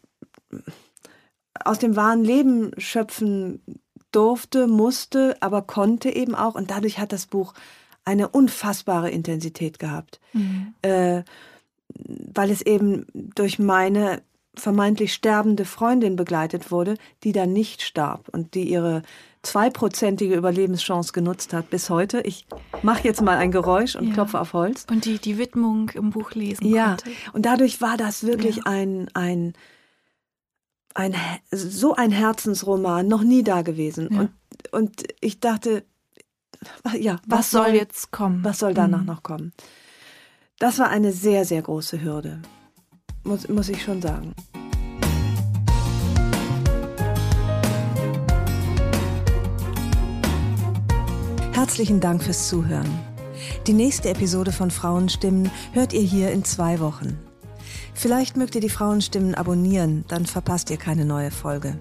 aus dem wahren Leben schöpfen durfte, musste, aber konnte eben auch. Und dadurch hat das Buch eine unfassbare Intensität gehabt. Mhm. Äh, weil es eben durch meine vermeintlich sterbende Freundin begleitet wurde, die dann nicht starb und die ihre zweiprozentige Überlebenschance genutzt hat bis heute. Ich mache jetzt mal ein Geräusch und ja. klopfe auf Holz. Und die die Widmung im Buch lesen ja. konnte. und dadurch war das wirklich ja. ein, ein, ein, so ein Herzensroman, noch nie da gewesen. Ja. Und, und ich dachte, ja, was, was soll, soll jetzt kommen? Was soll danach mhm. noch kommen? Das war eine sehr, sehr große Hürde, muss, muss ich schon sagen. Herzlichen Dank fürs Zuhören. Die nächste Episode von Frauenstimmen hört ihr hier in zwei Wochen. Vielleicht mögt ihr die Frauenstimmen abonnieren, dann verpasst ihr keine neue Folge.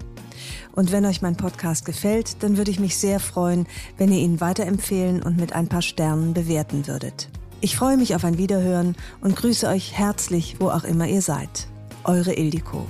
Und wenn euch mein Podcast gefällt, dann würde ich mich sehr freuen, wenn ihr ihn weiterempfehlen und mit ein paar Sternen bewerten würdet. Ich freue mich auf ein Wiederhören und grüße euch herzlich, wo auch immer ihr seid. Eure Ildiko.